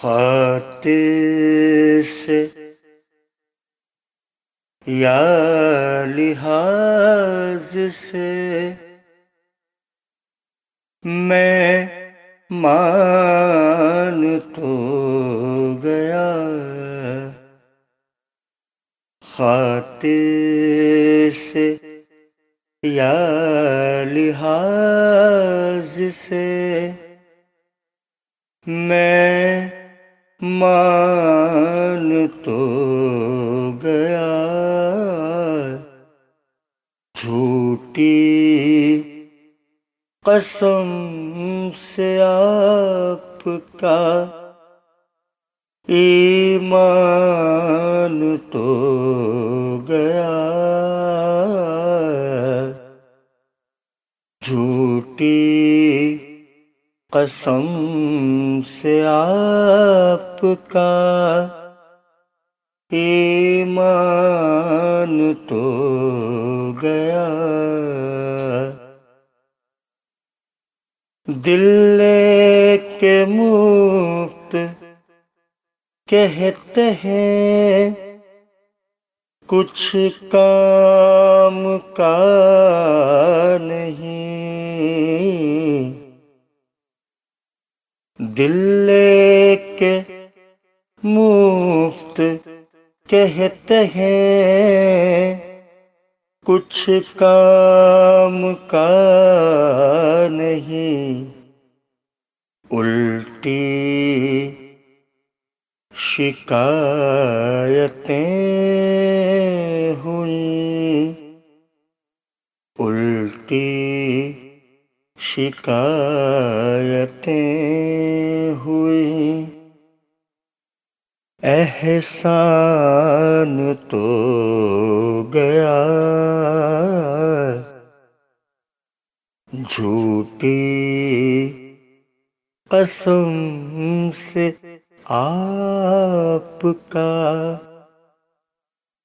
خاطر سے یا لحاظ سے میں مان تو گیا۔ خاطر سے یا لحاظ سے میں مان تو گیا۔ جھوٹی قسم سے آپ کا ایمان تو گیا۔ جھوٹی قسم سے آپ کا ایمان تو گیا۔ دل کے مفت کہتے ہیں، کچھ کام کا نہیں۔ دل کے مفت کہتے ہیں۔ کچھ کام کا نہیں۔ الٹی شکایتیں شکایتیں ہوئی احسان تو گیا۔ جھوٹی قسم سے آپ کا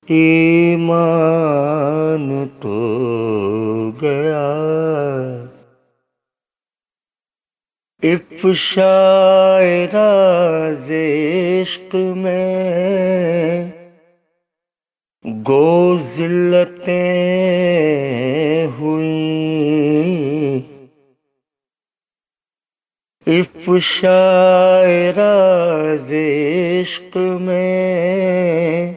ایمان تو افشائے راز عشق میں گو ذلتیں ہوئیں افشائے راز عشق میں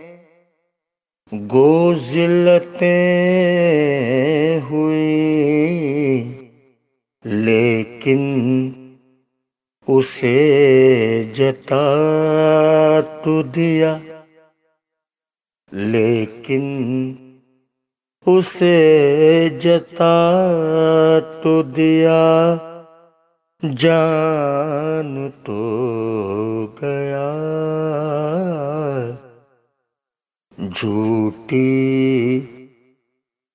گو ذلتیں ہوئیں۔ لیکن اسے جتا تو دیا۔ لیکن اسے جتا تو دیا۔ جان تو گیا۔ جھوٹی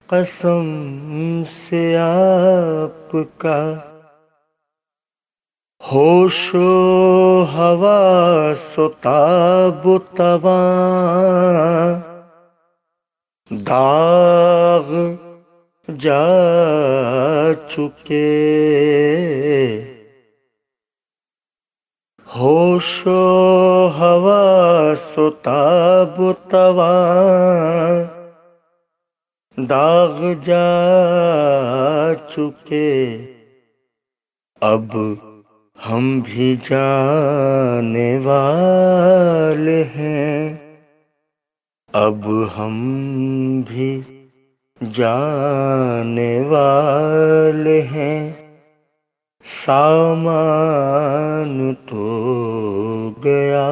قسم سے آپ کا ہوش و ہوا ستاب تواں داغ جا چکے ہوش و ہوا ستاب تواں داغ جا چکے اب ہم بھی جانے والے ہیں۔ اب ہم بھی جانے والے ہیں۔ سامان تو گیا۔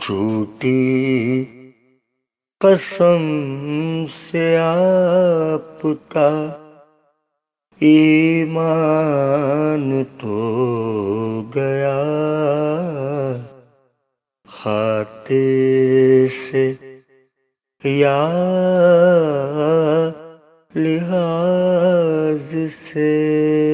جھوٹی قسم سے آپ کا ایمان تو گیا۔ خاطر سے یا لحاظ سے